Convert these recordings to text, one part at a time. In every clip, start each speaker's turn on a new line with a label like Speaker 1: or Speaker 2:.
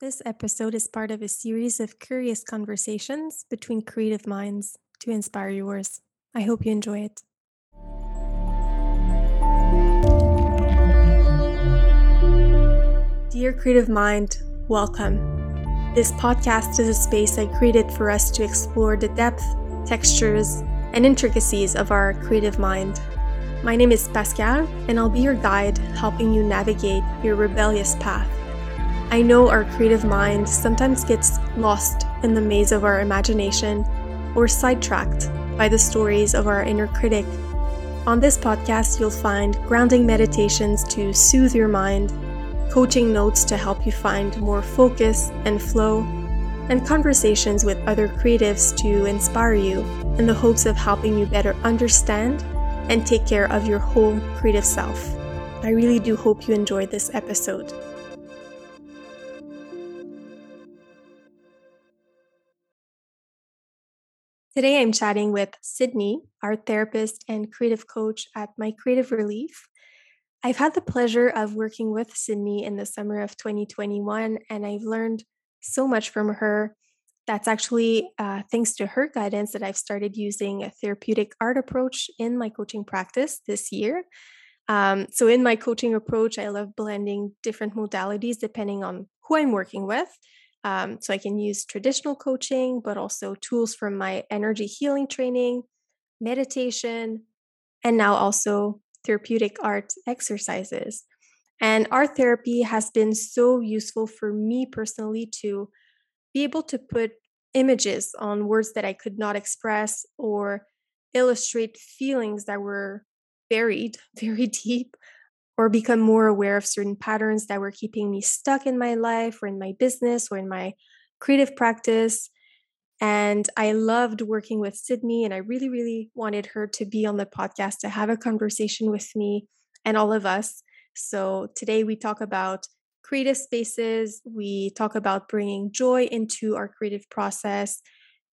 Speaker 1: This episode is part of a series of curious conversations between creative minds to inspire yours. I hope you enjoy it. Dear creative mind, welcome. This podcast is a space I created for us to explore the depth, textures, and intricacies of our creative mind. My name is Pascal, and I'll be your guide, helping you navigate your rebellious path I know our creative mind sometimes gets lost in the maze of our imagination or sidetracked by the stories of our inner critic. On this podcast, you'll find grounding meditations to soothe your mind, coaching notes to help you find more focus and flow, and conversations with other creatives to inspire you in the hopes of helping you better understand and take care of your whole creative self. I really do hope you enjoyed this episode. Today, I'm chatting with Sydney, art therapist and creative coach at My Creative Relief. I've had the pleasure of working with Sydney in the summer of 2021, and I've learned so much from her. That's actually uh, thanks to her guidance that I've started using a therapeutic art approach in my coaching practice this year. Um, so, in my coaching approach, I love blending different modalities depending on who I'm working with. Um, so I can use traditional coaching, but also tools from my energy healing training, meditation, and now also therapeutic art exercises. And art therapy has been so useful for me personally to be able to put images on words that I could not express or illustrate feelings that were buried very deep or become more aware of certain patterns that were keeping me stuck in my life or in my business or in my creative practice. And I loved working with Sydney, and I really, really wanted her to be on the podcast to have a conversation with me and all of us. So today we talk about creative spaces, we talk about bringing joy into our creative process.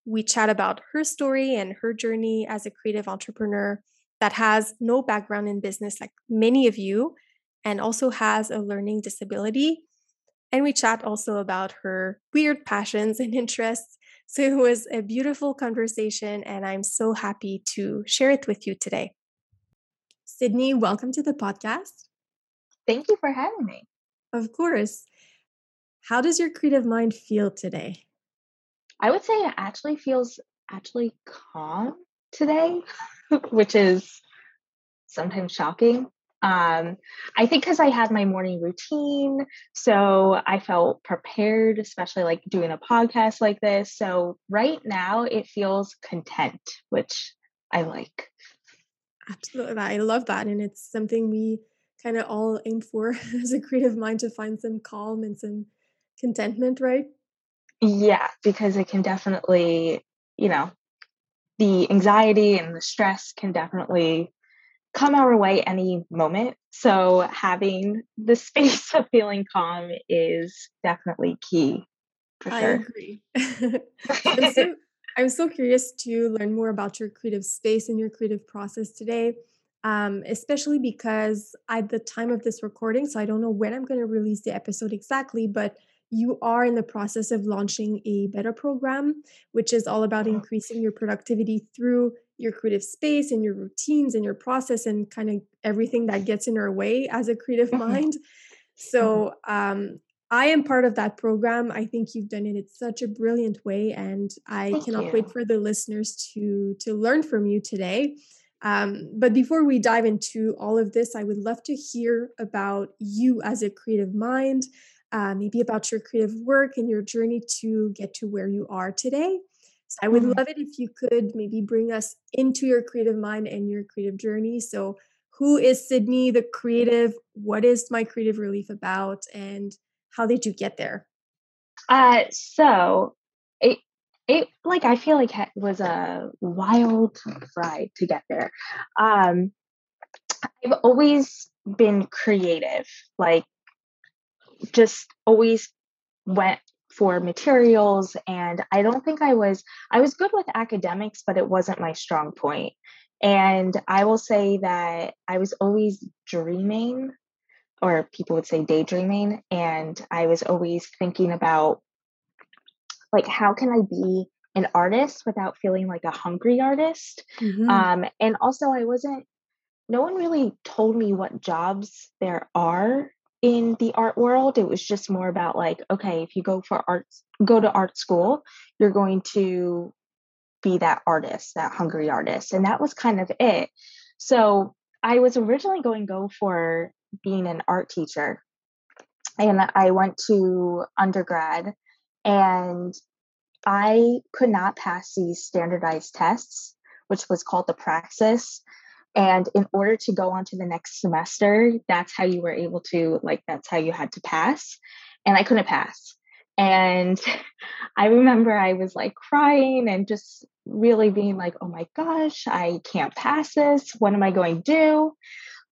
Speaker 1: We chat about her story and her journey as a creative entrepreneur that has no background in business, like many of you, and also has a learning disability. And we chat also about her weird passions and interests. So it was a beautiful conversation, and I'm so happy to share it with you today. Sydney, welcome to the podcast.
Speaker 2: Thank you for having me.
Speaker 1: Of course. How does your creative mind feel today?
Speaker 2: I would say it actually feels actually calm today. which is sometimes shocking. Um, I think because I had my morning routine, so I felt prepared, especially like doing a podcast like this. So right now it feels content, which I like.
Speaker 1: Absolutely. I love that. And it's something we kind of all aim for as a creative mind to find some calm and some contentment, right?
Speaker 2: Yeah, because it can definitely, you know, the anxiety and the stress can definitely come our way any moment. So having the space of feeling calm is definitely key.
Speaker 1: For I agree. I'm, so, I'm so curious to learn more about your creative space and your creative process today. Um, especially because at the time of this recording, so I don't know when I'm going to release the episode exactly, but you are in the process of launching a better program, which is all about increasing your productivity through your creative space and your routines and your process and kind of everything that gets in our way as a creative mind. So, mm-hmm. um, I am part of that program. I think you've done it in such a brilliant way, and I Thank cannot you. wait for the listeners to to learn from you today. Um, but before we dive into all of this, I would love to hear about you as a creative mind uh, maybe about your creative work and your journey to get to where you are today. So I would mm-hmm. love it if you could maybe bring us into your creative mind and your creative journey. So, who is Sydney the creative? What is my creative relief about? And how did you get there?
Speaker 2: Uh, so it it like I feel like it was a wild ride to get there. Um, I've always been creative, like just always went for materials and i don't think i was i was good with academics but it wasn't my strong point and i will say that i was always dreaming or people would say daydreaming. And I was always thinking about like, how can I be an artist without feeling like a hungry artist? Mm-hmm. Um, and also, I wasn't, no one really told me what jobs there are in the art world. It was just more about like, okay, if you go for arts, go to art school, you're going to be that artist, that hungry artist. And that was kind of it. So I was originally going go for being an art teacher. And I went to undergrad and I could not pass these standardized tests, which was called the praxis. And in order to go on to the next semester, that's how you were able to, like, that's how you had to pass. And I couldn't pass. And I remember I was like crying and just really being like, oh my gosh, I can't pass this. What am I going to do?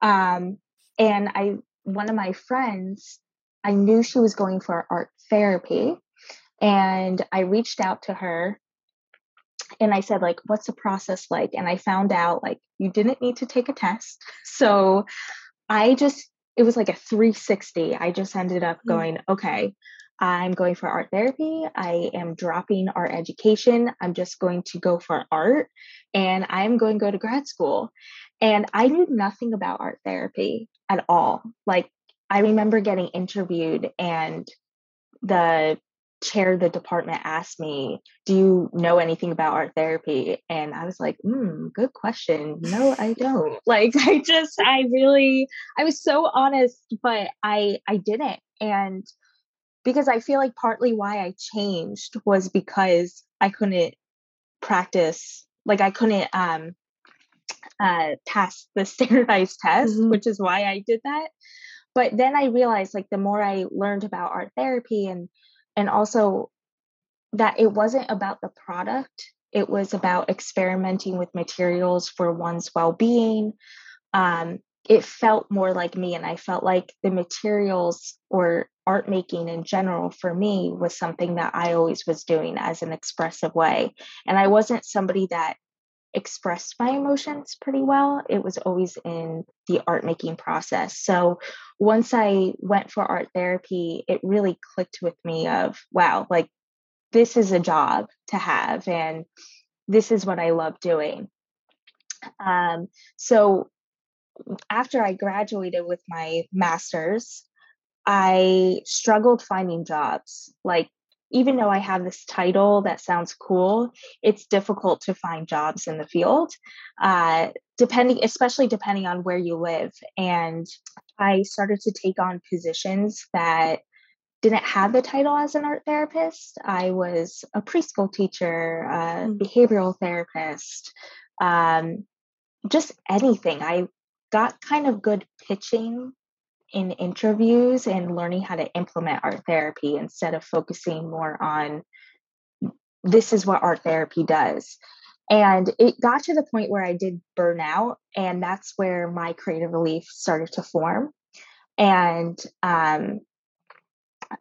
Speaker 2: Um, and I, one of my friends, I knew she was going for art therapy. And I reached out to her and I said, like, what's the process like? And I found out like you didn't need to take a test. So I just, it was like a 360. I just ended up mm. going, okay, I'm going for art therapy. I am dropping art education. I'm just going to go for art and I'm going to go to grad school. And I knew nothing about art therapy at all. Like, I remember getting interviewed and the chair of the department asked me, Do you know anything about art therapy? And I was like, Hmm, good question. No, I don't. like I just I really I was so honest, but I I didn't. And because I feel like partly why I changed was because I couldn't practice like I couldn't um uh pass the standardized test, mm-hmm. which is why I did that. But then I realized like the more I learned about art therapy and and also that it wasn't about the product it was about experimenting with materials for one's well-being. Um, it felt more like me and i felt like the materials or art making in general for me was something that i always was doing as an expressive way. And i wasn't somebody that expressed my emotions pretty well it was always in the art making process. So once i went for art therapy it really clicked with me of wow like this is a job to have and this is what i love doing. Um, so after i graduated with my master's i struggled finding jobs like even though I have this title that sounds cool, it's difficult to find jobs in the field, uh, depending, especially depending on where you live. And I started to take on positions that didn't have the title as an art therapist. I was a preschool teacher, a mm. behavioral therapist, um, just anything. I got kind of good pitching in interviews and learning how to implement art therapy instead of focusing more on this is what art therapy does. And it got to the point where I did burn out, and that's where my creative relief started to form. And um,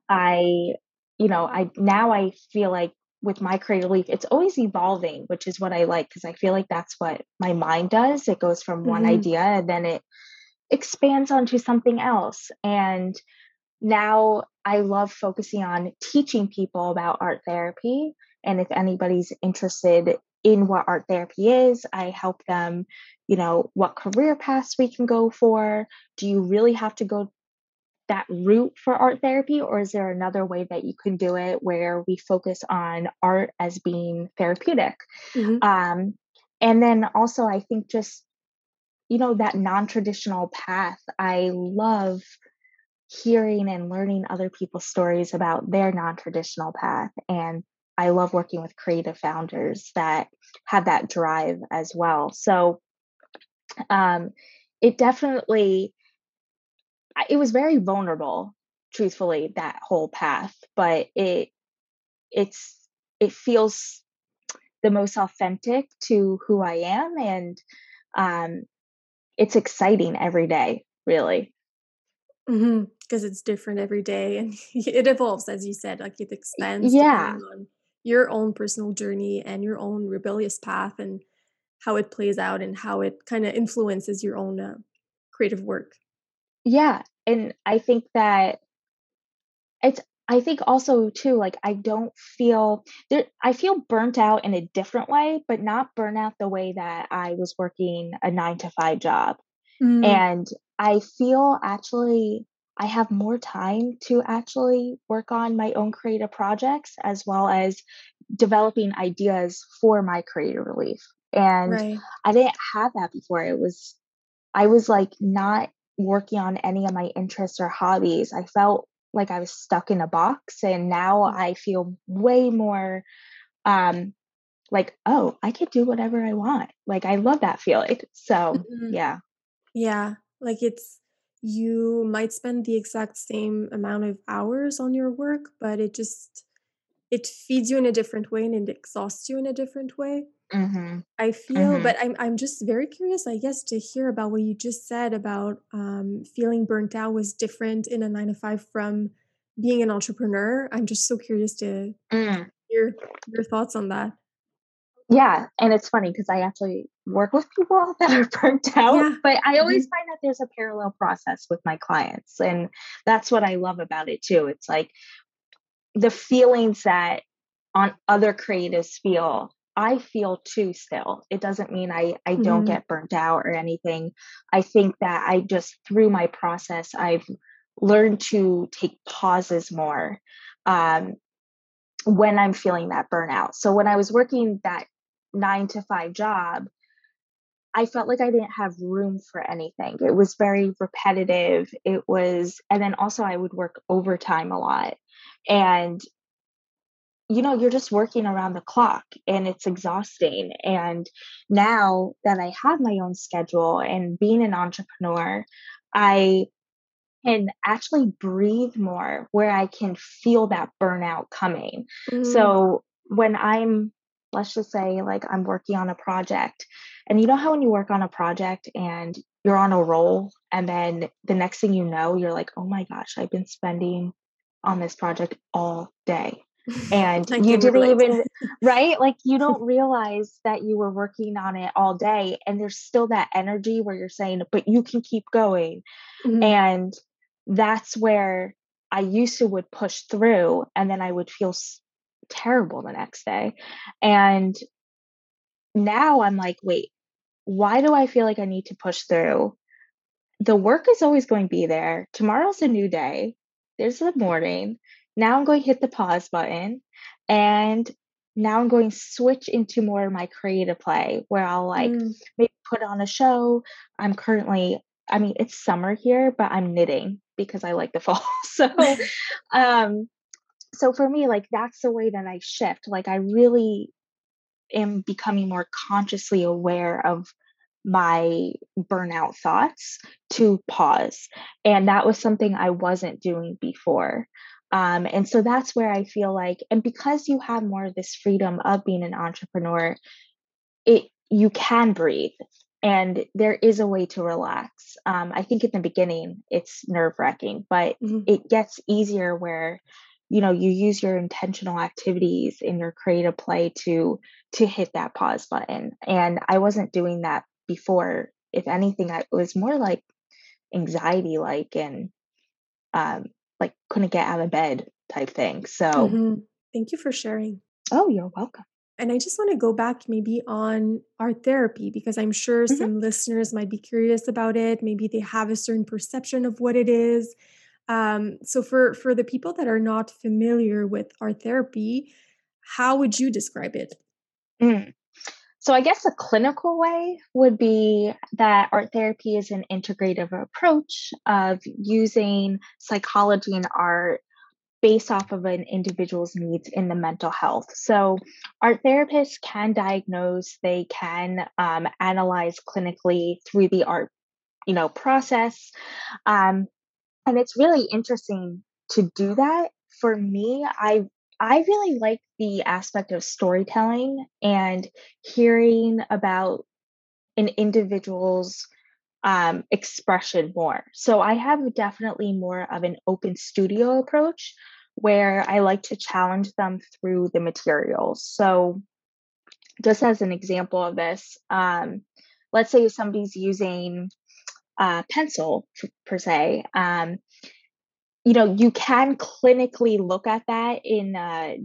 Speaker 2: I, you know, I now I feel like with my creative relief, it's always evolving, which is what I like because I feel like that's what my mind does. It goes from one mm-hmm. idea and then it expands onto something else. And now I love focusing on teaching people about art therapy. And if anybody's interested in what art therapy is, I help them, you know, what career paths we can go for. Do you really have to go that route for art therapy, or is there another way that you can do it where we focus on art as being therapeutic? Mm-hmm. Um, and then also, I think just you know that non-traditional path. I love hearing and learning other people's stories about their non-traditional path and i love working with creative founders that have that drive as well. So um it definitely it was very vulnerable truthfully that whole path but it it's it feels the most authentic to who i am and um it's exciting every day, really.
Speaker 1: Because mm-hmm. it's different every day and it evolves, as you said, like it expands
Speaker 2: yeah.
Speaker 1: on your own personal journey and your own rebellious path and how it plays out and how it kind of influences your own uh, creative work.
Speaker 2: Yeah. and I think that it's I think also too, like I don't feel there I feel burnt out in a different way, but not burnt out the way that I was working a nine to five job.
Speaker 1: Mm.
Speaker 2: And I feel actually I have more time to actually work on my own creative projects as well as developing ideas for my creative relief. And
Speaker 1: Right.
Speaker 2: I didn't have that before. It was I was like not working on any of my interests or hobbies. I felt like I was stuck in a box and now
Speaker 1: Mm.
Speaker 2: I feel way more um like, oh, I can do whatever I want. Like I love that feeling. So,
Speaker 1: Mhm.
Speaker 2: yeah.
Speaker 1: Yeah, like it's you might spend the exact same amount of hours on your work, but it just it feeds you in a different way and it exhausts you in a different way.
Speaker 2: Mhm.
Speaker 1: I feel,
Speaker 2: Mhm.
Speaker 1: but I'm I'm just very curious, I guess, to hear about what you just said about um, feeling burnt out was different in a nine to five from being an entrepreneur. I'm just so curious to
Speaker 2: Mm.
Speaker 1: hear your thoughts on that.
Speaker 2: Yeah, and it's funny because I actually work with people that are burnt out,
Speaker 1: Yeah.
Speaker 2: but I always
Speaker 1: Mhm.
Speaker 2: find that there's a parallel process with my clients, and that's what I love about it too. It's like the feelings that on other creatives feel, I feel too still. It doesn't mean I I don't
Speaker 1: Mhm.
Speaker 2: get burnt out or anything. I think that I just through my process, I've learned to take pauses more um, when I'm feeling that burnout. So when I was working that nine to five job, I felt like I didn't have room for anything. It was very repetitive. It was, and then also I would work overtime a lot. And you know, you're just working around the clock and it's exhausting. And now that I have my own schedule and being an entrepreneur, I can actually breathe more where I can feel that burnout coming.
Speaker 1: Mm,
Speaker 2: So when I'm, let's just say, like I'm working on a project, and you know how when you work on a project and you're on a roll, and then the next thing you know, you're like, oh my gosh, I've been spending on this project all day and you didn't even right like you don't realize that you were working on it all day and there's still that energy where you're saying but you can keep going
Speaker 1: Mhm.
Speaker 2: and that's where i used to would push through and then i would feel s- terrible the next day and now i'm like wait why do i feel like i need to push through the work is always going to be there. Tomorrow's a new day. There's the morning. Now I'm going to hit the pause button and now I'm going to switch into more of my creative play where I'll like
Speaker 1: Mm,
Speaker 2: maybe put on a show. I'm currently I mean it's summer here, but I'm knitting because I like the fall. So um so for me like that's the way that I shift. Like I really am becoming more consciously aware of my burnout thoughts to pause. And that was something I wasn't doing before. Um, and so that's where I feel like, and because you have more of this freedom of being an entrepreneur, it you can breathe and there is a way to relax. Um, I think in the beginning it's nerve wracking, but
Speaker 1: mhm.
Speaker 2: it gets easier where you know you use your intentional activities in your creative play to to hit that pause button. And I wasn't doing that before. If anything, I it was more like anxiety like and um like couldn't get out of bed type thing. So
Speaker 1: Mhm. Thank you for sharing.
Speaker 2: oh you're welcome.
Speaker 1: And I just want to go back maybe on art therapy because I'm sure
Speaker 2: Mhm.
Speaker 1: some listeners might be curious about it. Maybe they have a certain perception of what it is. Um, so for for the people that are not familiar with art therapy, how would you describe it?
Speaker 2: Mm. So I guess a clinical way would be that art therapy is an integrative approach of using psychology and art based off of an individual's needs in the mental health. So art therapists can diagnose, they can um, analyze clinically through the art, you know, process. Um, and it's really interesting to do that. For me, I I really like the aspect of storytelling and hearing about an individual's um, expression more. So I have definitely more of an open studio approach where I like to challenge them through the materials. So just as an example of this, um, let's say somebody's using uh, pencil per se. Um, you know, you can clinically look at that in a,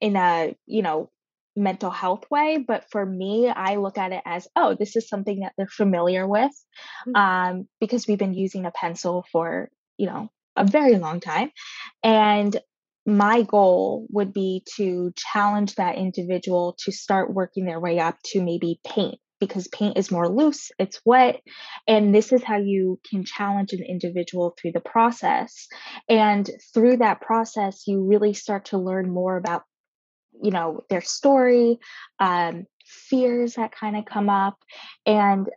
Speaker 2: in a you know mental health way but for me i look at it as oh this is something that they're familiar with mm. um, because we've been using a pencil for you know a very long time and my goal would be to challenge that individual to start working their way up to maybe paint because paint is more loose, it's wet. And this is how you can challenge an individual through the process. And through that process, you really start to learn more about, you know, their story, um, fears that kind of come up. And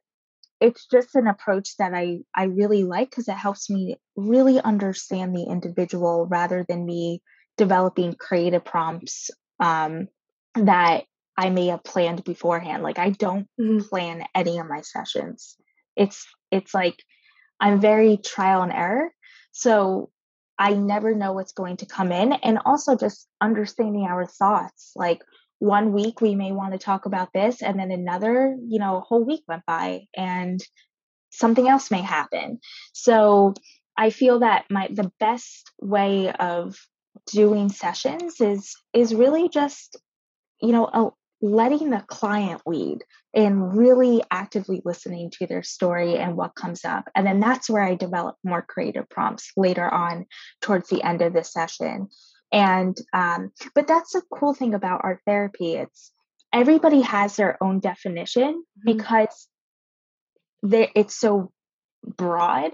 Speaker 2: it's just an approach that I, I really like because it helps me really understand the individual rather than me developing creative prompts um, that I may have planned beforehand. Like I don't mm-hmm. plan any of my sessions. It's it's like I'm very trial and error. So I never know what's going to come in and also just understanding our thoughts. Like one week we may want to talk about this and then another, you know, a whole week went by and something else may happen. So I feel that my the best way of doing sessions is is really just you know letting the client lead and really actively listening to their story and what comes up. And then that's where I develop more creative prompts later on towards the end of the session. And, um, but that's the cool thing about art therapy. It's everybody has their own definition mm-hmm. because it's so broad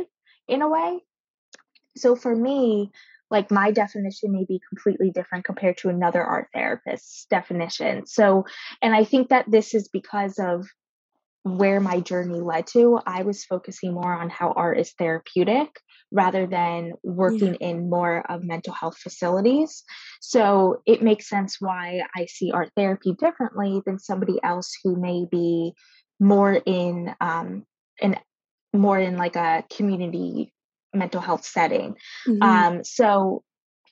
Speaker 2: in a way. So for me, like my definition may be completely different compared to another art therapist's definition. So, and I think that this is because of where my journey led to. I was focusing more on how art is therapeutic rather than working yeah. in more of mental health facilities. So it makes sense why I see art therapy differently than somebody else who may be more in um, an more in like a community mental health setting. Mm-hmm. Um, so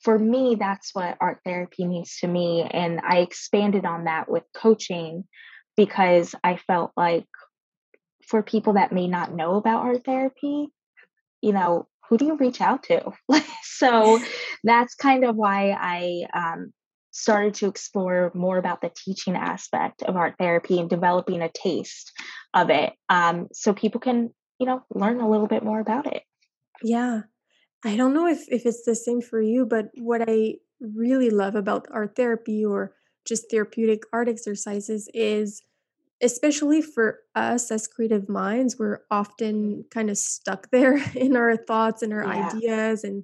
Speaker 2: for me, that's what art therapy means to me. And I expanded on that with coaching because I felt like for people that may not know about art therapy, you know, who do you reach out to? so that's kind of why I um, started to explore more about the teaching aspect of art therapy and developing a taste of it um, so people can, you know, learn a little bit more about it.
Speaker 1: Yeah. I don't know if, if it's the same for you, but what I really love about art therapy or just therapeutic art exercises is especially for us as creative minds we're often kind of stuck there in our thoughts and our yeah. ideas and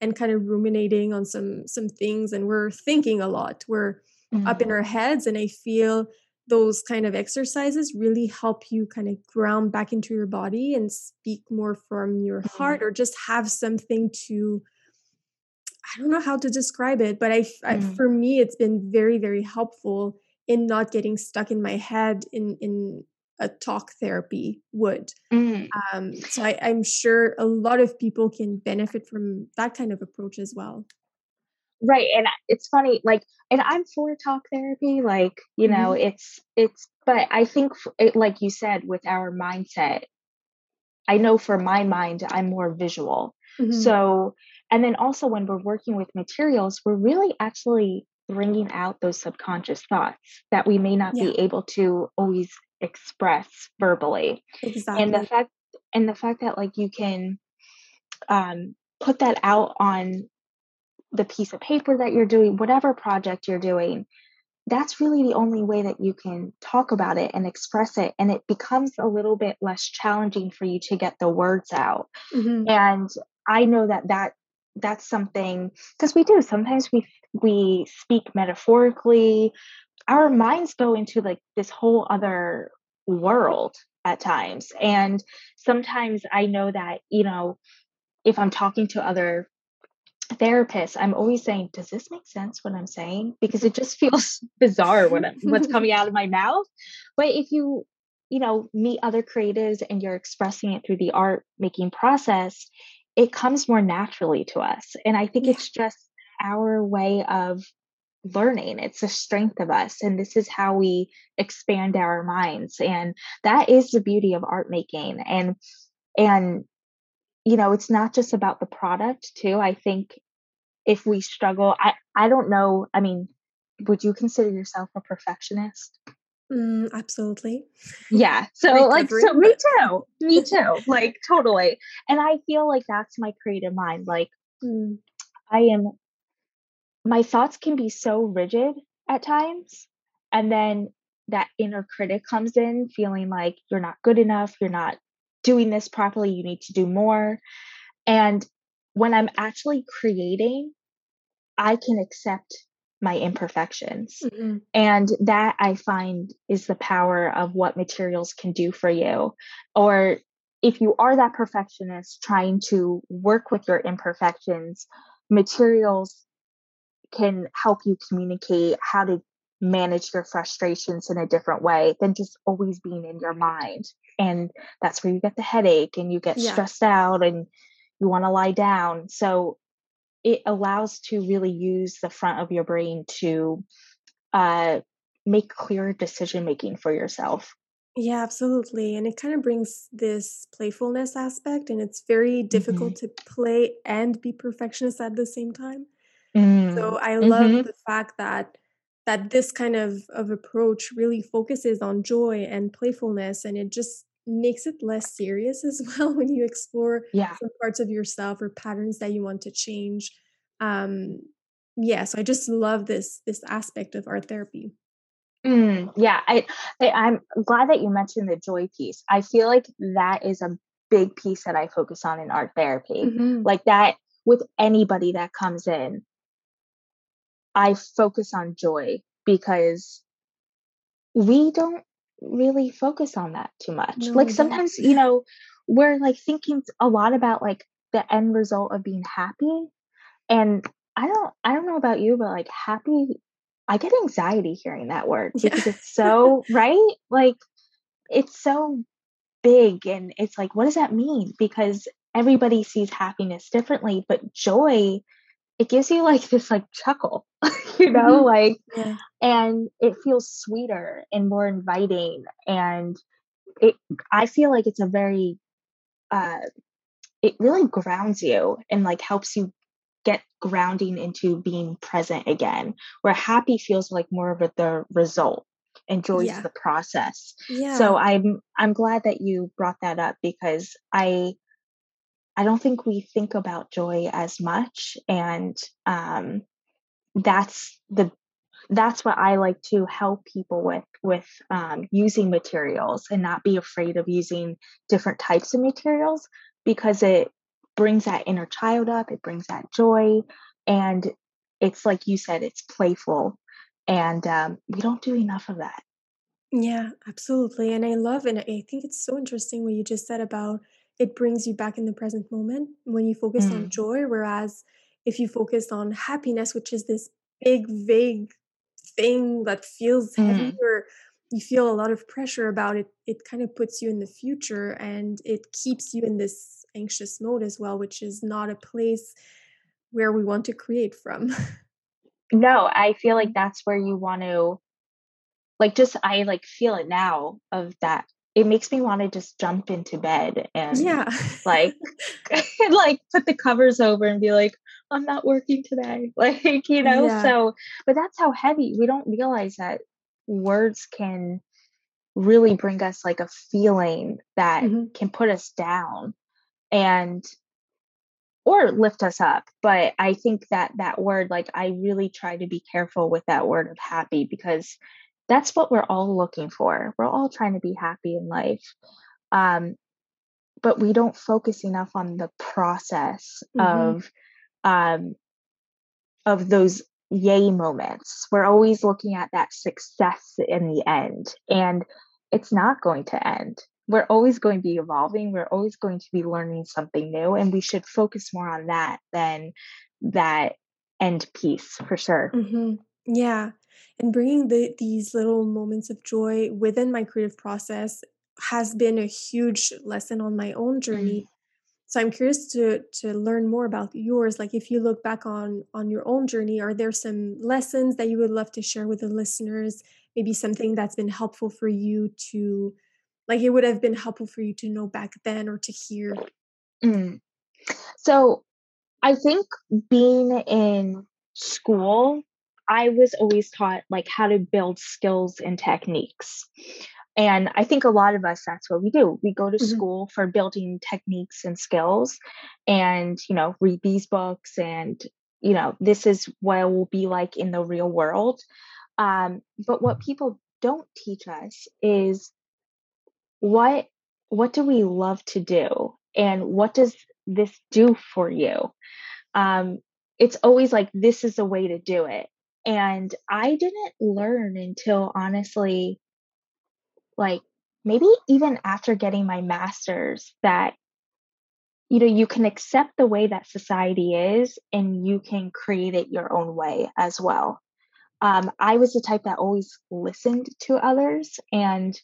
Speaker 1: and kind of ruminating on some some things and we're thinking a lot we're mm-hmm. up in mm-hmm. our heads and i feel those kind of exercises really help you kind of ground back into your body and speak more from your mm-hmm. heart or just have something to i don't know how to describe it but I. I, for me it's been very very helpful in not getting stuck in my head in in a talk therapy would mm-hmm. um, so I, i'm sure a lot of people can benefit from that kind of approach as well
Speaker 2: right and it's funny like and i'm for talk therapy like you know mm-hmm. it's it's but i think it, like you said with our mindset i know for my mind i'm more visual mm-hmm. so and then also when we're working with materials we're really actually bringing out those subconscious thoughts that we may not yeah. be able to always express verbally exactly and the fact and the fact that like you can um put that out on the piece of paper that you're doing, whatever project you're doing, that's really the only way that you can talk about it and express it. And it becomes a little bit less challenging for you to get the words out. Mm-hmm. And I know that that that's something because we do sometimes we we speak metaphorically our minds go into like this whole other world at times and sometimes i know that you know if i'm talking to other therapist, I'm always saying, does this make sense what I'm saying? Because it just feels bizarre when I'm, what's coming out of my mouth. But if you, you know, meet other creatives and you're expressing it through the art making process, it comes more naturally to us. And I think yeah. it's just our way of learning. It's a strength of us. And this is how we expand our minds. And that is the beauty of art making. And and you know it's not just about the product too i think if we struggle i i don't know i mean would you consider yourself a perfectionist?
Speaker 1: Mm, absolutely.
Speaker 2: Yeah so like so me too me too like totally and i feel like that's my creative mind like mm. i am my thoughts can be so rigid at times and then that inner critic comes in feeling like you're not good enough you're not doing this properly you need to do more. And when i'm actually creating i can accept my imperfections. Mm-hmm. and that i find is the power of what materials can do for you. Or if you are that perfectionist trying to work with your imperfections materials can help you communicate how to manage your frustrations in a different way than just always being in your mind. And that's where you get the headache and you get yeah. stressed out and you want to lie down. So it allows to really use the front of your brain to uh, make clear decision making for yourself.
Speaker 1: Yeah, absolutely. And it kind of brings this playfulness aspect, and it's very difficult mm-hmm. to play and be perfectionist at the same time. Mm. So I love mm-hmm. the fact that that this kind of of approach really focuses on joy and playfulness and it just makes it less serious as well when you explore
Speaker 2: yeah.
Speaker 1: some parts of yourself or patterns that you want to change um yeah so i just love this this aspect of art therapy
Speaker 2: mm, yeah I, I i'm glad that you mentioned the joy piece i feel like that is a big piece that i focus on in art therapy mm-hmm. like that with anybody that comes in I focus on joy because we don't really focus on that too much. No, like sometimes, you know, we're like thinking a lot about like the end result of being happy. And I don't I don't know about you, but like happy I get anxiety hearing that word because yeah. it's so right? Like it's so big and it's like what does that mean? Because everybody sees happiness differently, but joy it gives you like this like chuckle, you know, mm-hmm. like yeah. and it feels sweeter and more inviting and it I feel like it's a very uh it really grounds you and like helps you get grounding into being present again where happy feels like more of a, the result enjoys yeah. the process yeah. so i'm i'm glad that you brought that up because i I don't think we think about joy as much, and um, that's the that's what I like to help people with with um, using materials and not be afraid of using different types of materials because it brings that inner child up, it brings that joy, and it's like you said, it's playful, and um, we don't do enough of that.
Speaker 1: Yeah, absolutely. And I love and I think it's so interesting what you just said about it brings you back in the present moment when you focus mm. on joy whereas if you focus on happiness which is this big vague thing that feels mm. heavy or you feel a lot of pressure about it it kind of puts you in the future and it keeps you in this anxious mode as well which is not a place where we want to create from
Speaker 2: no i feel like that's where you want to like just i like feel it now of that it makes me want to just jump into bed and
Speaker 1: yeah
Speaker 2: like like put the covers over and be like i'm not working today like you know yeah. so but that's how heavy we don't realize that words can really bring us like a feeling that mm-hmm. can put us down and or lift us up but i think that that word like i really try to be careful with that word of happy because that's what we're all looking for. We're all trying to be happy in life. Um, but we don't focus enough on the process mm-hmm. of um, of those yay moments. We're always looking at that success in the end, and it's not going to end. We're always going to be evolving. We're always going to be learning something new, and we should focus more on that than that end piece for sure.
Speaker 1: Mm-hmm. Yeah. And bringing the, these little moments of joy within my creative process has been a huge lesson on my own journey. Mm. So I'm curious to to learn more about yours. Like if you look back on on your own journey, are there some lessons that you would love to share with the listeners? Maybe something that's been helpful for you to like it would have been helpful for you to know back then or to hear?
Speaker 2: Mm. So I think being in school, I was always taught like how to build skills and techniques. And I think a lot of us, that's what we do. We go to mm-hmm. school for building techniques and skills and, you know, read these books and, you know, this is what it will be like in the real world. Um, but what people don't teach us is what what do we love to do and what does this do for you um, it's always like this is a way to do it and i didn't learn until honestly like maybe even after getting my master's that you know you can accept the way that society is and you can create it your own way as well. Um, i was the type that always listened to others and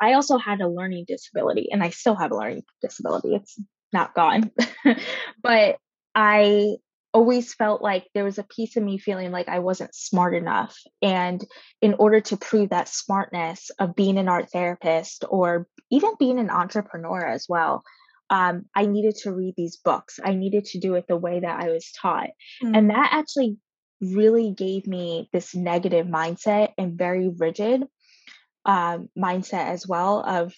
Speaker 2: i also had a learning disability and i still have a learning disability it's not gone. But i always felt like there was a piece of me feeling like I wasn't smart enough. And in order to prove that smartness of being an art therapist or even being an entrepreneur as well, um, I needed to read these books. I needed to do it the way that I was taught. Mm-hmm. And that actually really gave me this negative mindset and very rigid um, mindset as well of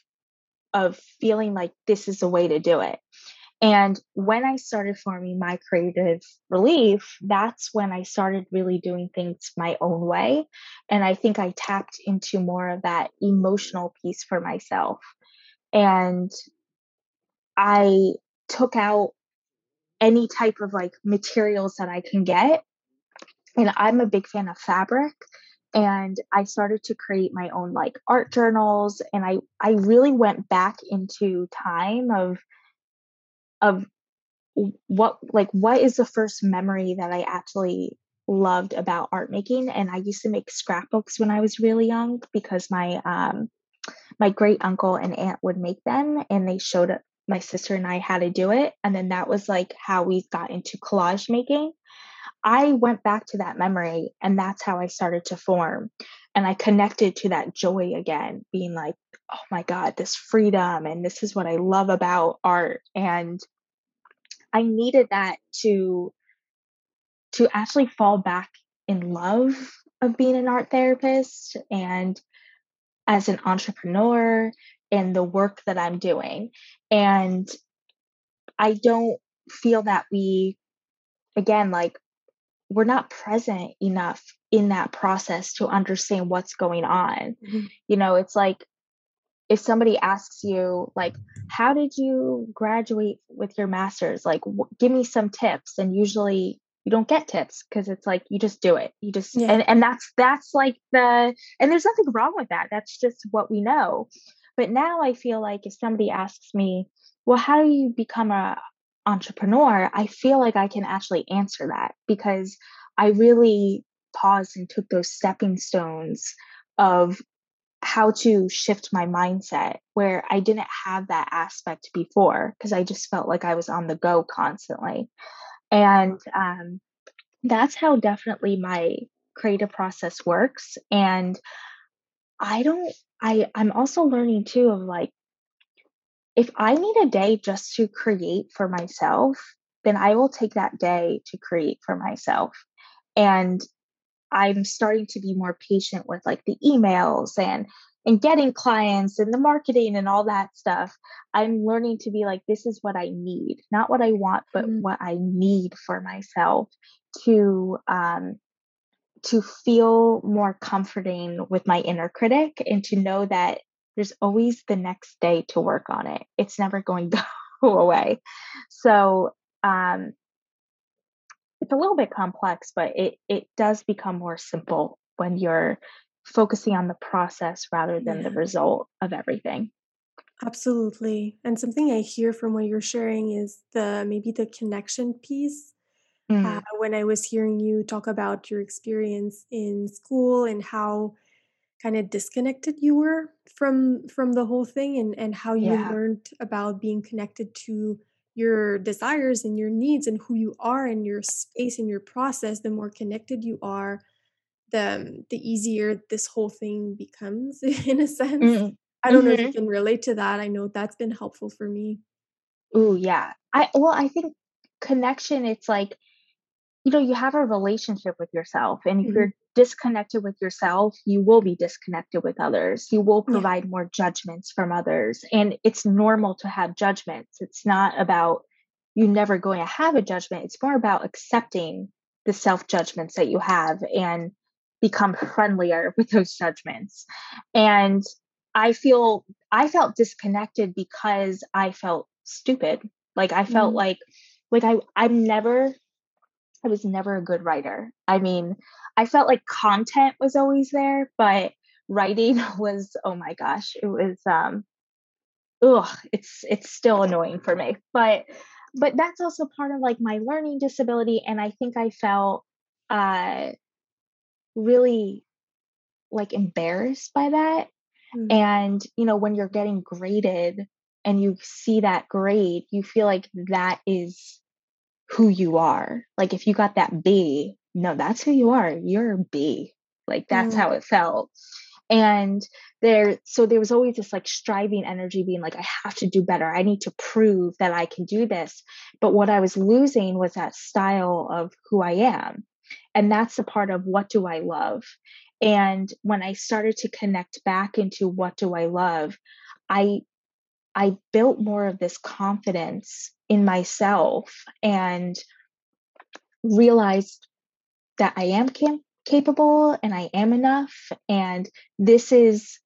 Speaker 2: of feeling like this is the way to do it and when I started forming my creative relief, that's when I started really doing things my own way. And I think I tapped into more of that emotional piece for myself. And I took out any type of like materials that I can get. And I'm a big fan of fabric and I started to create my own like art journals and I I really went back into time of of what like what is the first memory that I actually loved about art making? And I used to make scrapbooks when I was really young because my um my great uncle and aunt would make them and they showed my sister and I how to do it. And then that was like how we got into collage making. I went back to that memory and that's how I started to form. And I connected to that joy again being like oh my god this freedom and this is what I love about art. And I needed that to to actually fall back in love of being an art therapist and as an entrepreneur and the work that I'm doing. And I don't feel that we, again, like we're not present enough in that process to understand what's going on. Mm-hmm. You know, it's like if somebody asks you like how did you graduate with your masters? Like w- give me some tips and usually you don't get tips because it's like you just do it. You just yeah. and and that's that's like the and there's nothing wrong with that. That's just what we know. But now i feel like if somebody asks me well how do you become a entrepreneur? I feel like i can actually answer that because i really paused and took those stepping stones of how to shift my mindset where I didn't have that aspect before because I just felt like I was on the go constantly. And um, that's how definitely my creative process works. And I don't, I, I'm also learning too of like, if I need a day just to create for myself, then I will take that day to create for myself. And I'm starting to be more patient with like the emails and and getting clients and the marketing and all that stuff. I'm learning to be like this is what I need, not what I want, but mm-hmm. what I need for myself to um to feel more comforting with my inner critic and to know that there's always the next day to work on it. It's never going to go away. So um it's a little bit complex, but it it does become more simple when you're focusing on the process rather than yeah. the result of everything.
Speaker 1: Absolutely. And something I hear from what you're sharing is the maybe the connection piece. Mm. Uh, when I was hearing you talk about your experience in school and how kind of disconnected you were from from the whole thing and and how you yeah. learned about being connected to your desires and your needs and who you are and your space and your process, the more connected you are, the the easier this whole thing becomes in a sense. Mm. I don't know if you can relate to that. I know that's been helpful for me.
Speaker 2: Oh yeah. I well, I think connection, it's like, you know, you have a relationship with yourself. And if
Speaker 1: Mhm.
Speaker 2: you're disconnected with yourself, you will be disconnected with others. You will
Speaker 1: Yeah.
Speaker 2: provide more judgments from others. And it's normal to have judgments. It's not about you never going to have a judgment. It's more about accepting the self judgments that you have and become friendlier with those judgments. And I feel I felt disconnected because I felt stupid. Like I felt
Speaker 1: Mm.
Speaker 2: like like I I'm never I was never a good writer. I mean, I felt like content was always there, but writing was oh my gosh, it was um ugh, it's it's still annoying for me. But but that's also part of like my learning disability and I think I felt uh really like embarrassed by that
Speaker 1: Mm.
Speaker 2: and, you know, when you're getting graded and you see that grade, you feel like that is who you are. Like if you got that B, no, that's who you are. You're a B. Like that's
Speaker 1: Mm.
Speaker 2: how it felt. And there, so there was always this like striving energy being like, I have to do better. I need to prove that I can do this. But what I was losing was that style of who I am. And that's the part of what do I love? And when I started to connect back into what do I love, I I built more of this confidence in myself and realized that I am cam- capable and I am enough. And this is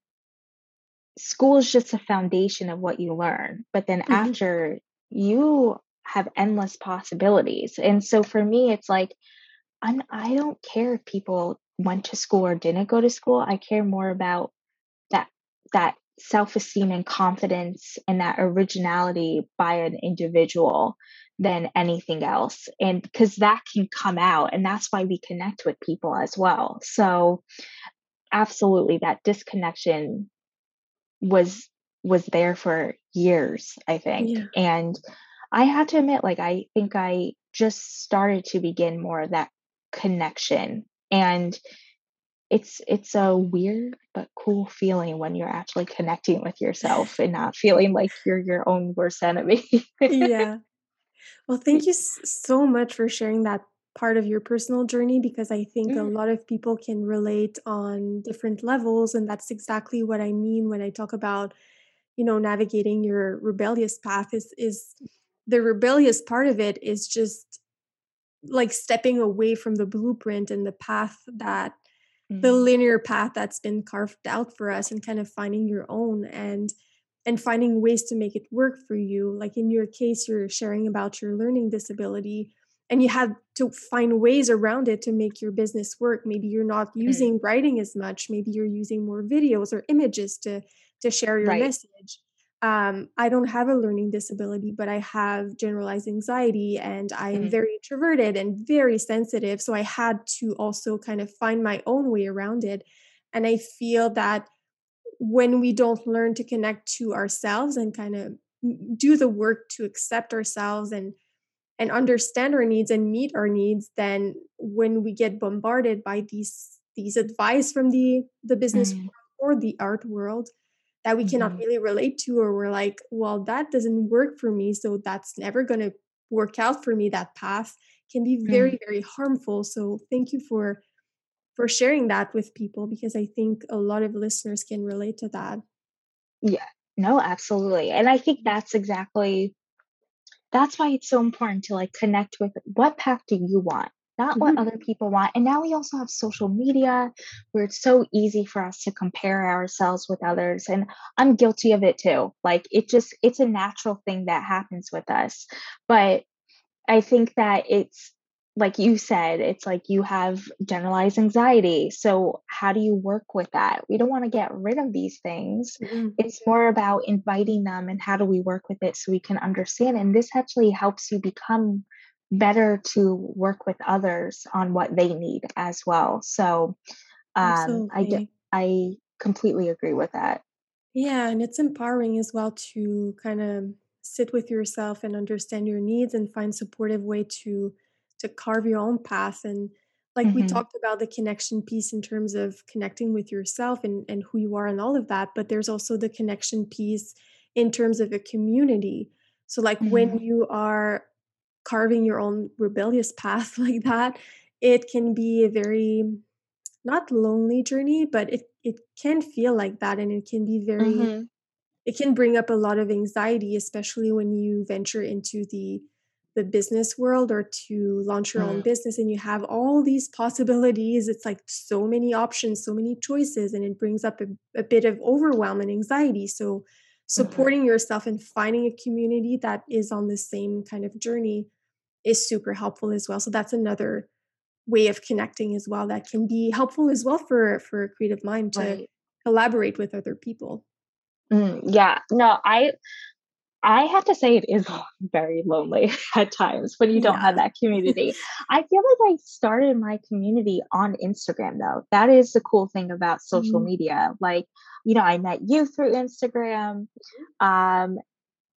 Speaker 2: school is just a foundation of what you learn. But then
Speaker 1: Mhm.
Speaker 2: after you have endless possibilities. And so for me, it's like, I'm, I don't care if people went to school or didn't go to school. I care more about that that self-esteem and confidence and that originality by an individual than anything else. And because that can come out and that's why we connect with people as well. So absolutely that disconnection was was there for years i think.
Speaker 1: Yeah.
Speaker 2: and i had to admit like i think i just started to begin more of that connection. And it's it's a weird but cool feeling when you're actually connecting with yourself and not feeling like you're your own worst enemy.
Speaker 1: Yeah. Well, thank you so much for sharing that part of your personal journey because I think a
Speaker 2: Mm,
Speaker 1: lot of people can relate on different levels. And that's exactly what I mean when I talk about, you know, navigating your rebellious path is is the rebellious part of it is just like stepping away from the blueprint and the path that the
Speaker 2: mm,
Speaker 1: linear path that's been carved out for us and kind of finding your own and and finding ways to make it work for you. Like in your case you're sharing about your learning disability and you had to find ways around it to make your business work. Maybe you're not
Speaker 2: mm.
Speaker 1: using writing as much. Maybe you're using more videos or images to to share your
Speaker 2: Right.
Speaker 1: message um, i don't have a learning disability but i have generalized anxiety and i am
Speaker 2: Mm,
Speaker 1: very introverted and very sensitive so i had to also kind of find my own way around it and i feel that when we don't learn to connect to ourselves and kind of do the work to accept ourselves and and understand our needs and meet our needs then when we get bombarded by these these advice from the the business
Speaker 2: mm,
Speaker 1: world or the art world that we cannot
Speaker 2: mhm,
Speaker 1: really relate to or we're like well that doesn't work for me so that's never going to work out for me. That path can be very very harmful. So thank you for for sharing that with people because i think a lot of listeners can relate to that.
Speaker 2: Yeah. No, absolutely. And I think that's exactly that's why it's so important to like connect with what path do you want not what
Speaker 1: Mhm.
Speaker 2: other people want and now we also have social media where it's so easy for us to compare ourselves with others and i'm guilty of it too like it just it's a natural thing that happens with us but I think that it's like you said, it's like you have generalized anxiety. So, how do you work with that? We don't want to get rid of these things.
Speaker 1: Mhm.
Speaker 2: It's more about inviting them and how do we work with it so we can understand. And this actually helps you become better to work with others on what they need as well. So, um, I, I completely agree with that.
Speaker 1: Yeah, and it's empowering as well to kind of sit with yourself and understand your needs and find supportive way to to carve your own path and like mm-hmm. we talked about the connection piece in terms of connecting with yourself and, and who you are and all of that but there's also the connection piece in terms of a community so like mm-hmm. when you are carving your own rebellious path like that it can be a very not lonely journey but it it can feel like that and it can be very mm-hmm. it can bring up a lot of anxiety especially when you venture into the the business world or to launch your mm. own business and you have all these possibilities it's like so many options so many choices and it brings up a, a bit of overwhelm and anxiety so mm-hmm. supporting mm-hmm. yourself and finding a community that is on the same kind of journey is super helpful as well so that's another way of connecting as well that can be helpful as well for for a creative mind to right. collaborate with other people
Speaker 2: mm, yeah no i I have to say, it is very lonely at times when you don't yeah. have that community. I feel like I started my community on Instagram, though. That is the cool thing about social mm-hmm. media. Like, you know, I met you through Instagram. Um,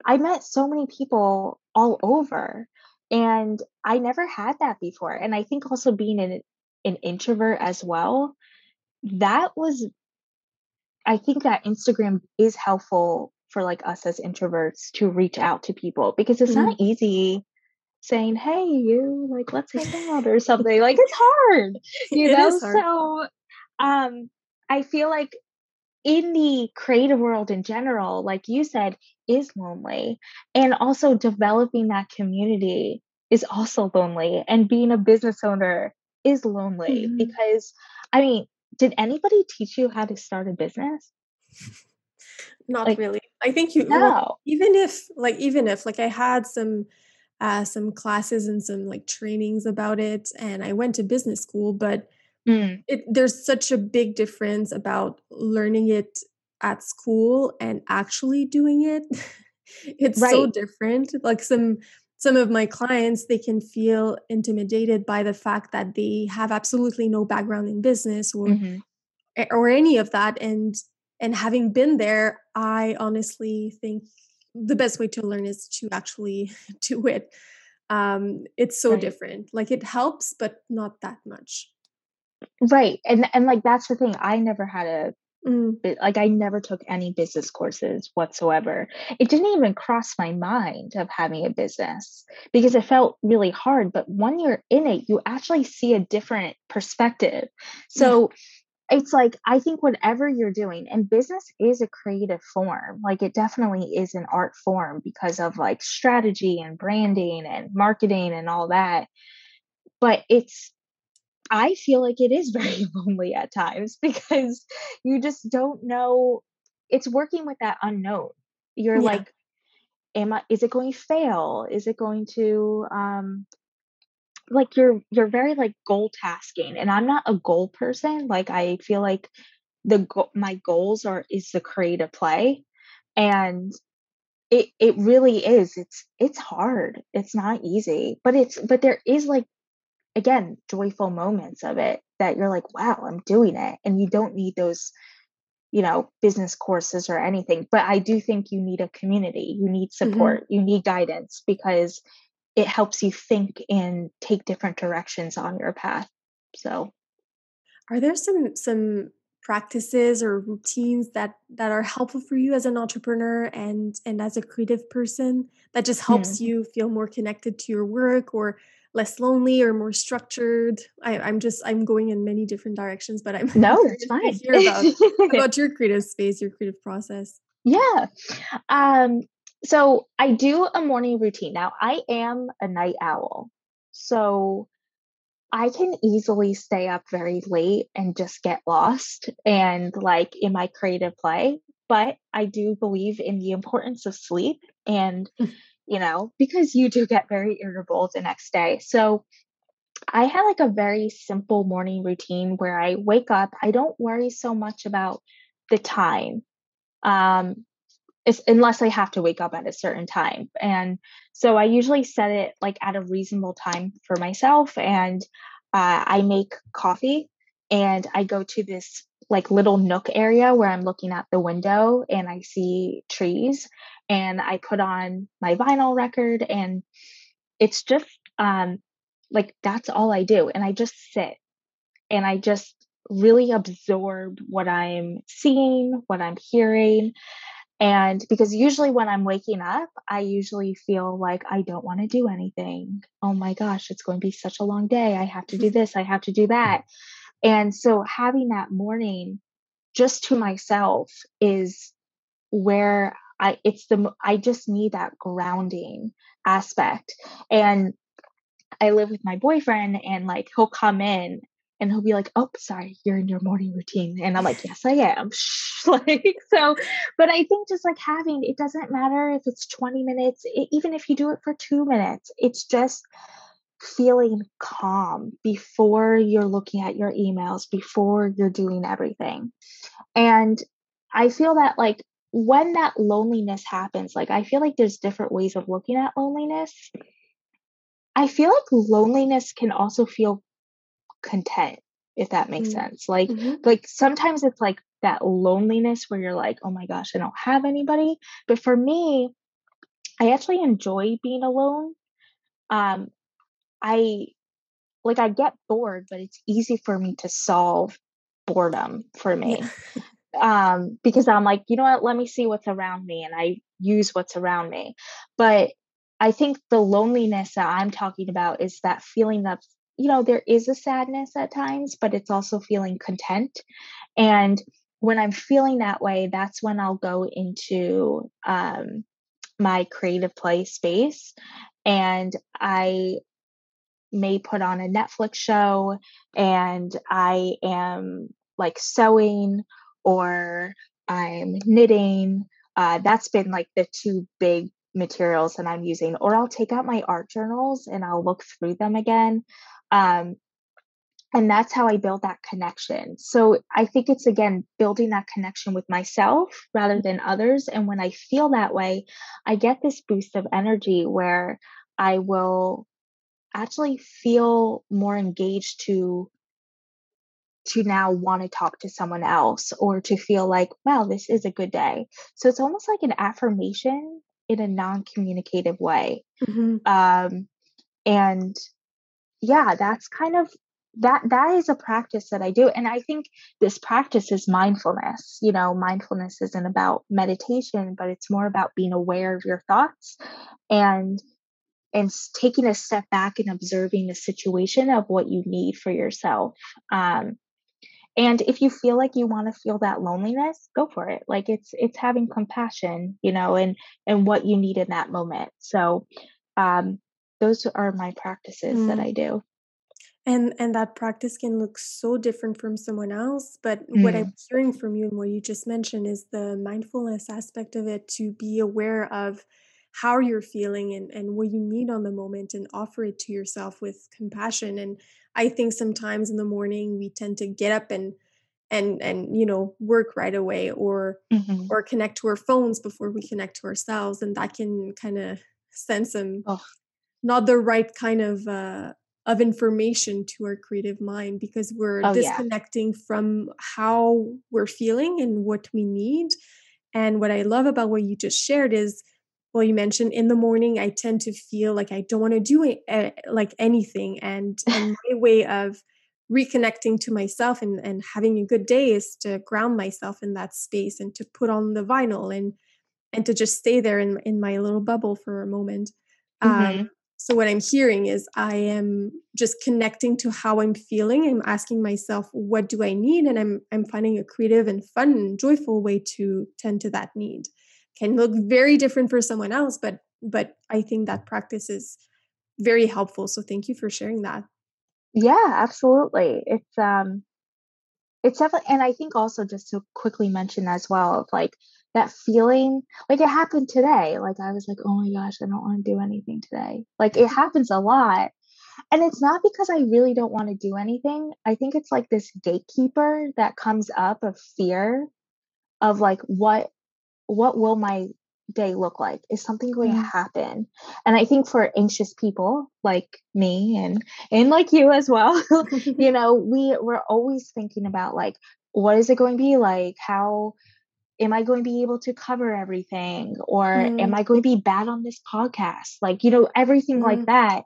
Speaker 2: I met so many people all over, and I never had that before. And I think also being an, an introvert as well, that was, I think that Instagram is helpful for like us as introverts to reach out to people because it's mm-hmm. not easy saying, Hey, you like, let's hang out or something. like it's hard, you it know? Hard. So, um, I feel like in the creative world in general, like you said, is lonely. And also developing that community is also lonely. And being a business owner is lonely mm-hmm. because, I mean, did anybody teach you how to start a business?
Speaker 1: Not like, really. I think you no. even if like even if like I had some uh some classes and some like trainings about it and I went to business school, but mm. it there's such a big difference about learning it at school and actually doing it. it's right. so different. Like some some of my clients they can feel intimidated by the fact that they have absolutely no background in business or mm-hmm. or any of that and and having been there i honestly think the best way to learn is to actually do it um it's so right. different like it helps but not that much
Speaker 2: right and and like that's the thing i never had a mm. like i never took any business courses whatsoever it didn't even cross my mind of having a business because it felt really hard but when you're in it you actually see a different perspective so yeah it's like I think whatever you're doing, and business is a creative form. Like it definitely is an art form because of like strategy and branding and marketing and all that. But it's I feel like it is very lonely at times because you just don't know it's working with that unknown. You're yeah. like, am I is it going to fail? Is it going to um like you're you're very like goal tasking and i'm not a goal person like i feel like the go- my goals are is the creative play and it it really is it's it's hard it's not easy but it's but there is like again joyful moments of it that you're like wow i'm doing it and you don't need those you know business courses or anything but i do think you need a community you need mm-hmm. support mm-hmm. you need guidance because it helps you think and take different directions on your path. So
Speaker 1: are there some some practices or routines that that are helpful for you as an entrepreneur and and as a creative person that just helps mm. you feel more connected to your work or less lonely or more structured I, am just i'm going in many different directions but i'm
Speaker 2: no it's fine
Speaker 1: hear about, about your creative space your creative process
Speaker 2: yeah um so I do a morning routine. Now I am a night owl. So I can easily stay up very late and just get lost and like in my creative play. But I do believe in the importance of sleep and. you know, because you do get very irritable the next day. So I had like a very simple morning routine where I wake up. I don't worry so much about the time. Um, unless I have to wake up at a certain time. And so I usually set it like at a reasonable time for myself. And uh, I make coffee and I go to this like little nook area where I'm looking at the window and I see trees and I put on my vinyl record and it's just um like that's all I do and I just sit and I just really absorb what I'm seeing, what I'm hearing. And because usually when I'm waking up, I usually feel like I don't want to do anything. Oh my gosh, it's going to be such a long day. I have to do this, I have to do that. And so having that morning just to myself is where I it's the I just need that grounding aspect. And I live with my boyfriend and like he'll come in and he'll be like, "Oh, sorry, you're in your morning routine," and I'm like, "Yes, I am." like so, but I think just like having it doesn't matter if it's 20 minutes, it, even if you do it for two minutes, it's just feeling calm before you're looking at your emails, before you're doing everything, and I feel that like when that loneliness happens, like I feel like there's different ways of looking at loneliness. I feel like loneliness can also feel content if that makes mm-hmm. sense like mm-hmm. like sometimes it's like that loneliness where you're like oh my gosh i don't have anybody but for me i actually enjoy being alone um i like i get bored but it's easy for me to solve boredom for me. Um because i'm like you know what? Let me see what's around me and i use what's around me. But i think the loneliness that i'm talking about is that feeling of you know, there is a sadness at times, but it's also feeling content. And when I'm feeling that way, that's when I'll go into um, my creative play space and I may put on a Netflix show and I am like sewing or I'm knitting. Uh, that's been like the two big materials that I'm using. Or I'll take out my art journals and I'll look through them again. Um, and that's how I build that connection. So I think it's again building that connection with myself rather than others. And when I feel that way, I get this boost of energy where I will actually feel more engaged to to now want to talk to someone else or to feel like wow this is a good day so it's almost like an affirmation in a non-communicative way mm-hmm. um, and yeah, that's kind of that that is a practice that I do and I think this practice is mindfulness. You know, mindfulness isn't about meditation, but it's more about being aware of your thoughts and and taking a step back and observing the situation of what you need for yourself. Um, and if you feel like you want to feel that loneliness, go for it. Like it's it's having compassion, you know, and and what you need in that moment. So um, those are my practices mm. that I do.
Speaker 1: And and that practice can look so different from someone else. But mm. what I'm mm. hearing from you and what you just mentioned is the mindfulness aspect of it to be aware of how you're feeling and, and what you need on the moment and offer it to yourself with compassion. And I think sometimes in the morning we tend to get up and and and you know work right away or mm-hmm. or connect to our phones before we connect to ourselves and that can kind of send some oh not the right kind of uh, of information to our creative mind because we're oh, disconnecting yeah. from how we're feeling and what we need. And what I love about what you just shared is, well, you mentioned in the morning I tend to feel like I don't want to do it, uh, like anything, and, and my way of reconnecting to myself and, and having a good day is to ground myself in that space and to put on the vinyl and and to just stay there in in my little bubble for a moment. Mm-hmm. Um, so what I'm hearing is I am just connecting to how I'm feeling. I'm asking myself, what do I need? And I'm I'm finding a creative and fun and joyful way to tend to that need. Can look very different for someone else, but but I think that practice is very helpful. So thank you for sharing that.
Speaker 2: Yeah, absolutely. It's um it's definitely and I think also just to quickly mention as well of like that feeling like it happened today like i was like oh my gosh i don't want to do anything today like it happens a lot and it's not because i really don't want to do anything i think it's like this gatekeeper that comes up of fear of like what what will my day look like is something going to happen and i think for anxious people like me and and like you as well you know we we're always thinking about like what is it going to be like how am I going to be able to cover everything? Or mm. am I going to be bad on this podcast? Like, you know, everything mm. like that.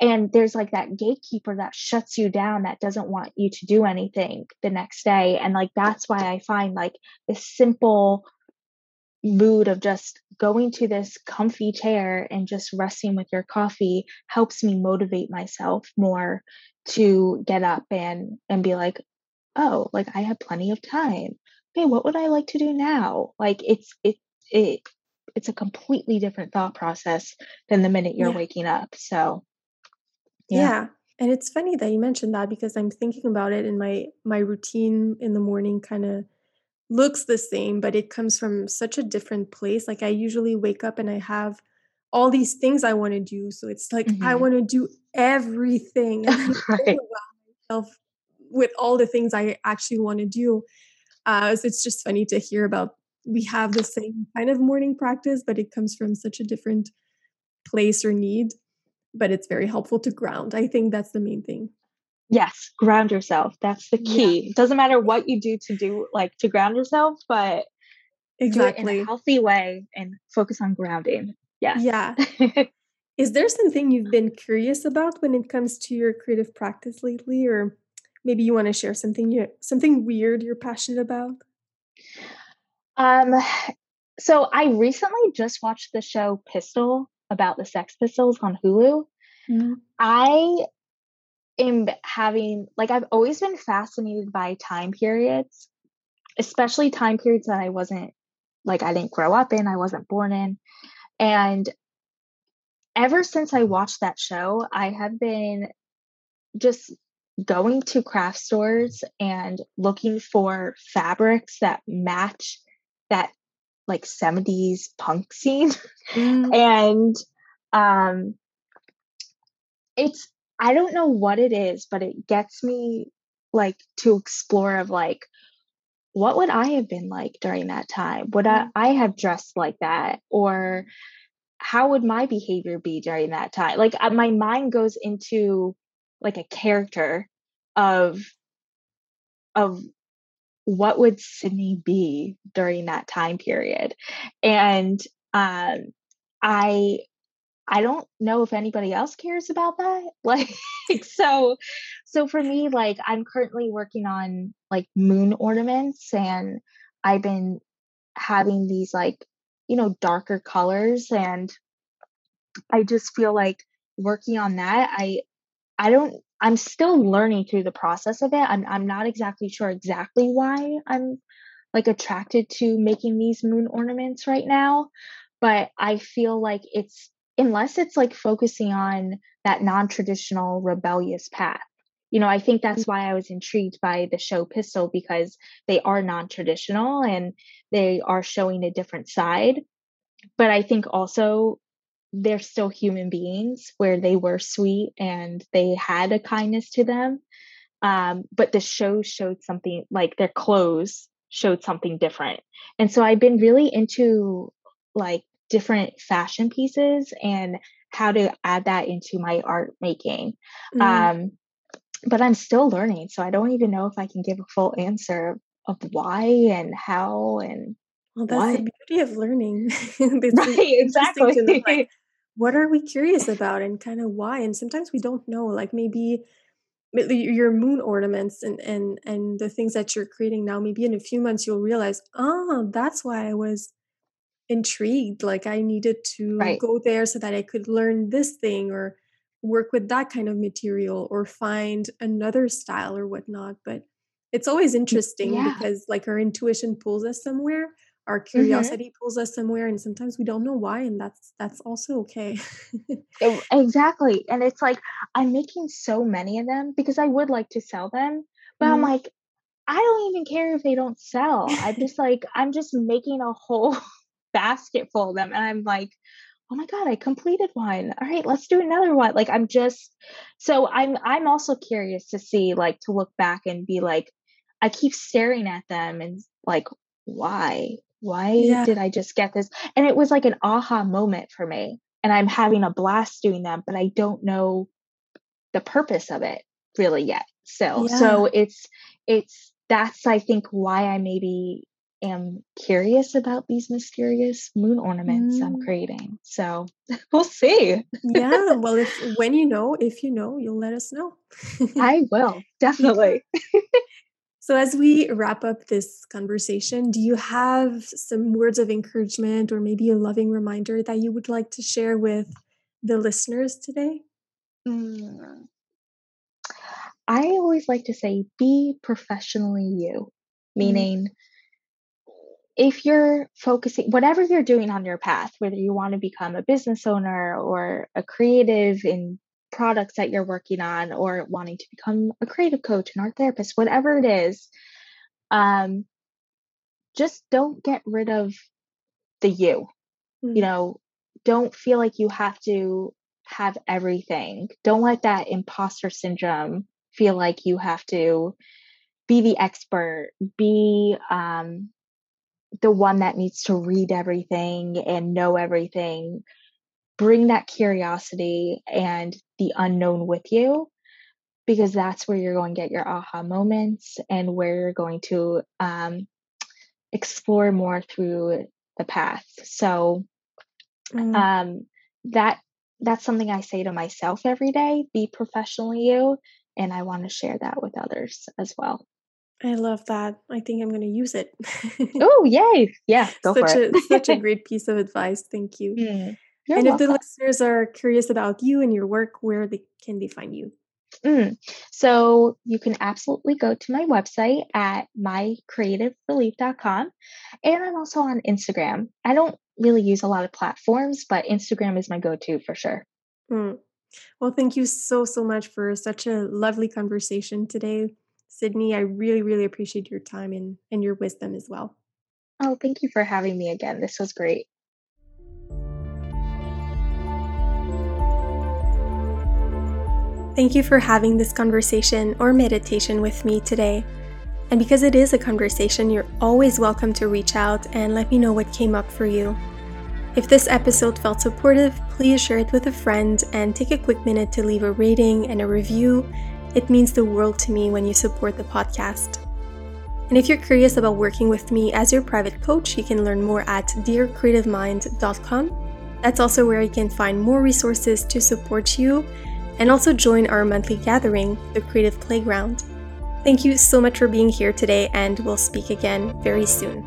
Speaker 2: and there's like that gatekeeper that shuts you down that doesn't want you to do anything the next day and like that's why i find like this simple mood of just going to this comfy chair and just resting with your coffee helps me motivate myself more to get up and and be like oh like i have plenty of time okay what would i like to do now like it's it it it's a completely different thought process than the minute you're yeah. waking up so
Speaker 1: yeah. yeah. And it's funny that you mentioned that because I'm thinking about it in my my routine in the morning kind of looks the same, but it comes from such a different place. Like I usually wake up and I have all these things I want to do. So it's like mm-hmm. I want to do everything right. myself with all the things I actually want to do. Uh, so it's just funny to hear about we have the same kind of morning practice, but it comes from such a different place or need but it's very helpful to ground. I think that's the main thing.
Speaker 2: Yes, ground yourself. That's the key. Yeah. Doesn't matter what you do to do like to ground yourself, but exactly in a healthy way and focus on grounding. Yes.
Speaker 1: Yeah. Is there something you've been curious about when it comes to your creative practice lately or maybe you want to share something you something weird you're passionate about?
Speaker 2: Um so I recently just watched the show Pistol about the Sex Pistols on Hulu. Mm-hmm. I am having like I've always been fascinated by time periods, especially time periods that I wasn't like I didn't grow up in, I wasn't born in. And ever since I watched that show, I have been just going to craft stores and looking for fabrics that match that like 70s punk scene mm. and um it's i don't know what it is but it gets me like to explore of like what would i have been like during that time would. I, I have dressed like that or how would my behavior be during that time like uh, my mind goes into like a character of of what would Sydney be during that time period? And um, I I don't know if anybody else cares about that. Like so so for me like I'm currently working on like moon ornaments and I've been having these like you know darker colors and I just feel like working on that I I don't I'm still learning through the process of it. I'm I'm not exactly sure exactly why I'm like attracted to making these moon ornaments right now, but I feel like it's unless it's like focusing on that non-traditional rebellious path. You know, I think that's mm. why I was intrigued by the show Pistol because they are non-traditional and they are showing a different side. But I think also they're still human beings where they were sweet and they had a kindness to them um, but the show showed something like their clothes showed something different and so i've been really into like different fashion pieces and how to add that into my art making mm. um, but i'm still learning so i don't even know if i can give a full answer of why and how and
Speaker 1: well, that's what? the beauty of learning. right, exactly. like, what are we curious about and kind of why and sometimes we don't know like maybe your moon ornaments and and and the things that you're creating now maybe in a few months you'll realize oh that's why i was intrigued like i needed to right. go there so that i could learn this thing or work with that kind of material or find another style or whatnot but it's always interesting yeah. because like our intuition pulls us somewhere our mm-hmm. curiosity mm-hmm. pulls us somewhere and sometimes we don't know why and that's that's also okay
Speaker 2: exactly and it's like i'm making so many of them because i would like to sell them but mm-hmm. i'm like i don't even care if they don't sell i'm just like i'm just making a whole basket full of them and i'm like oh my god i completed one all right let's do another one like i'm just so i'm i'm also curious to see like to look back and be like i keep staring at them and like why why yeah. did I just get this? And it was like an aha moment for me. And I'm having a blast doing them, but I don't know the purpose of it really yet. So, yeah. so it's, it's, that's, I think, why I maybe am curious about these mysterious moon ornaments mm. I'm creating. So we'll see.
Speaker 1: yeah. Well, if when you know, if you know, you'll let us know.
Speaker 2: I will definitely.
Speaker 1: so, as we wrap up this conversation, do you have some words of encouragement or maybe a loving reminder that you would like to share with the listeners today? Mm.
Speaker 2: I always like to say, be professionally you, mm. If you're focusing whatever you're doing on your path whether you want to become a business owner or a creative in products that you're working on or wanting to become a creative coach an art therapist whatever it is um just don't get rid of the you mm-hmm. you know don't feel like you have to have everything don't let that imposter syndrome feel like you have to be the expert be um the one that needs to read everything and know everything. Bring that curiosity and the unknown with you because that's where you're going to get your aha moments and where you're going to um, explore more through the path. So mm. um, that that's something i say to myself every day be professionally you and i want to share that with others as well
Speaker 1: I love that. I think I'm going to use it.
Speaker 2: oh, yay. Yeah,
Speaker 1: go such for it. a, such a great piece of advice. Thank you. Mm, and welcome. if the listeners are curious about you and your work, where they, can they find you?
Speaker 2: Mm. So you can absolutely go to my website at mycreativerelief.com. And I'm also on Instagram. I don't really use a lot of platforms, but Instagram is my go to for sure. Mm.
Speaker 1: Well, thank you so, so much for such a lovely conversation today. Sydney, I really, really appreciate your time and, and your wisdom as well.
Speaker 2: Oh, thank you for having me again. This was great.
Speaker 1: Thank you for having this conversation or meditation with me today. And because it is a conversation, you're always welcome to reach out and let me know what came up for you. If this episode felt supportive, please share it with a friend and take a quick minute to leave a rating and a review it means the world to me when you support the podcast. And if you're curious about working with me as your private coach, you can learn more at dearcreativemind.com. That's also where you can find more resources to support you and also join our monthly gathering, the Creative Playground. Thank you so much for being here today, and we'll speak again very soon.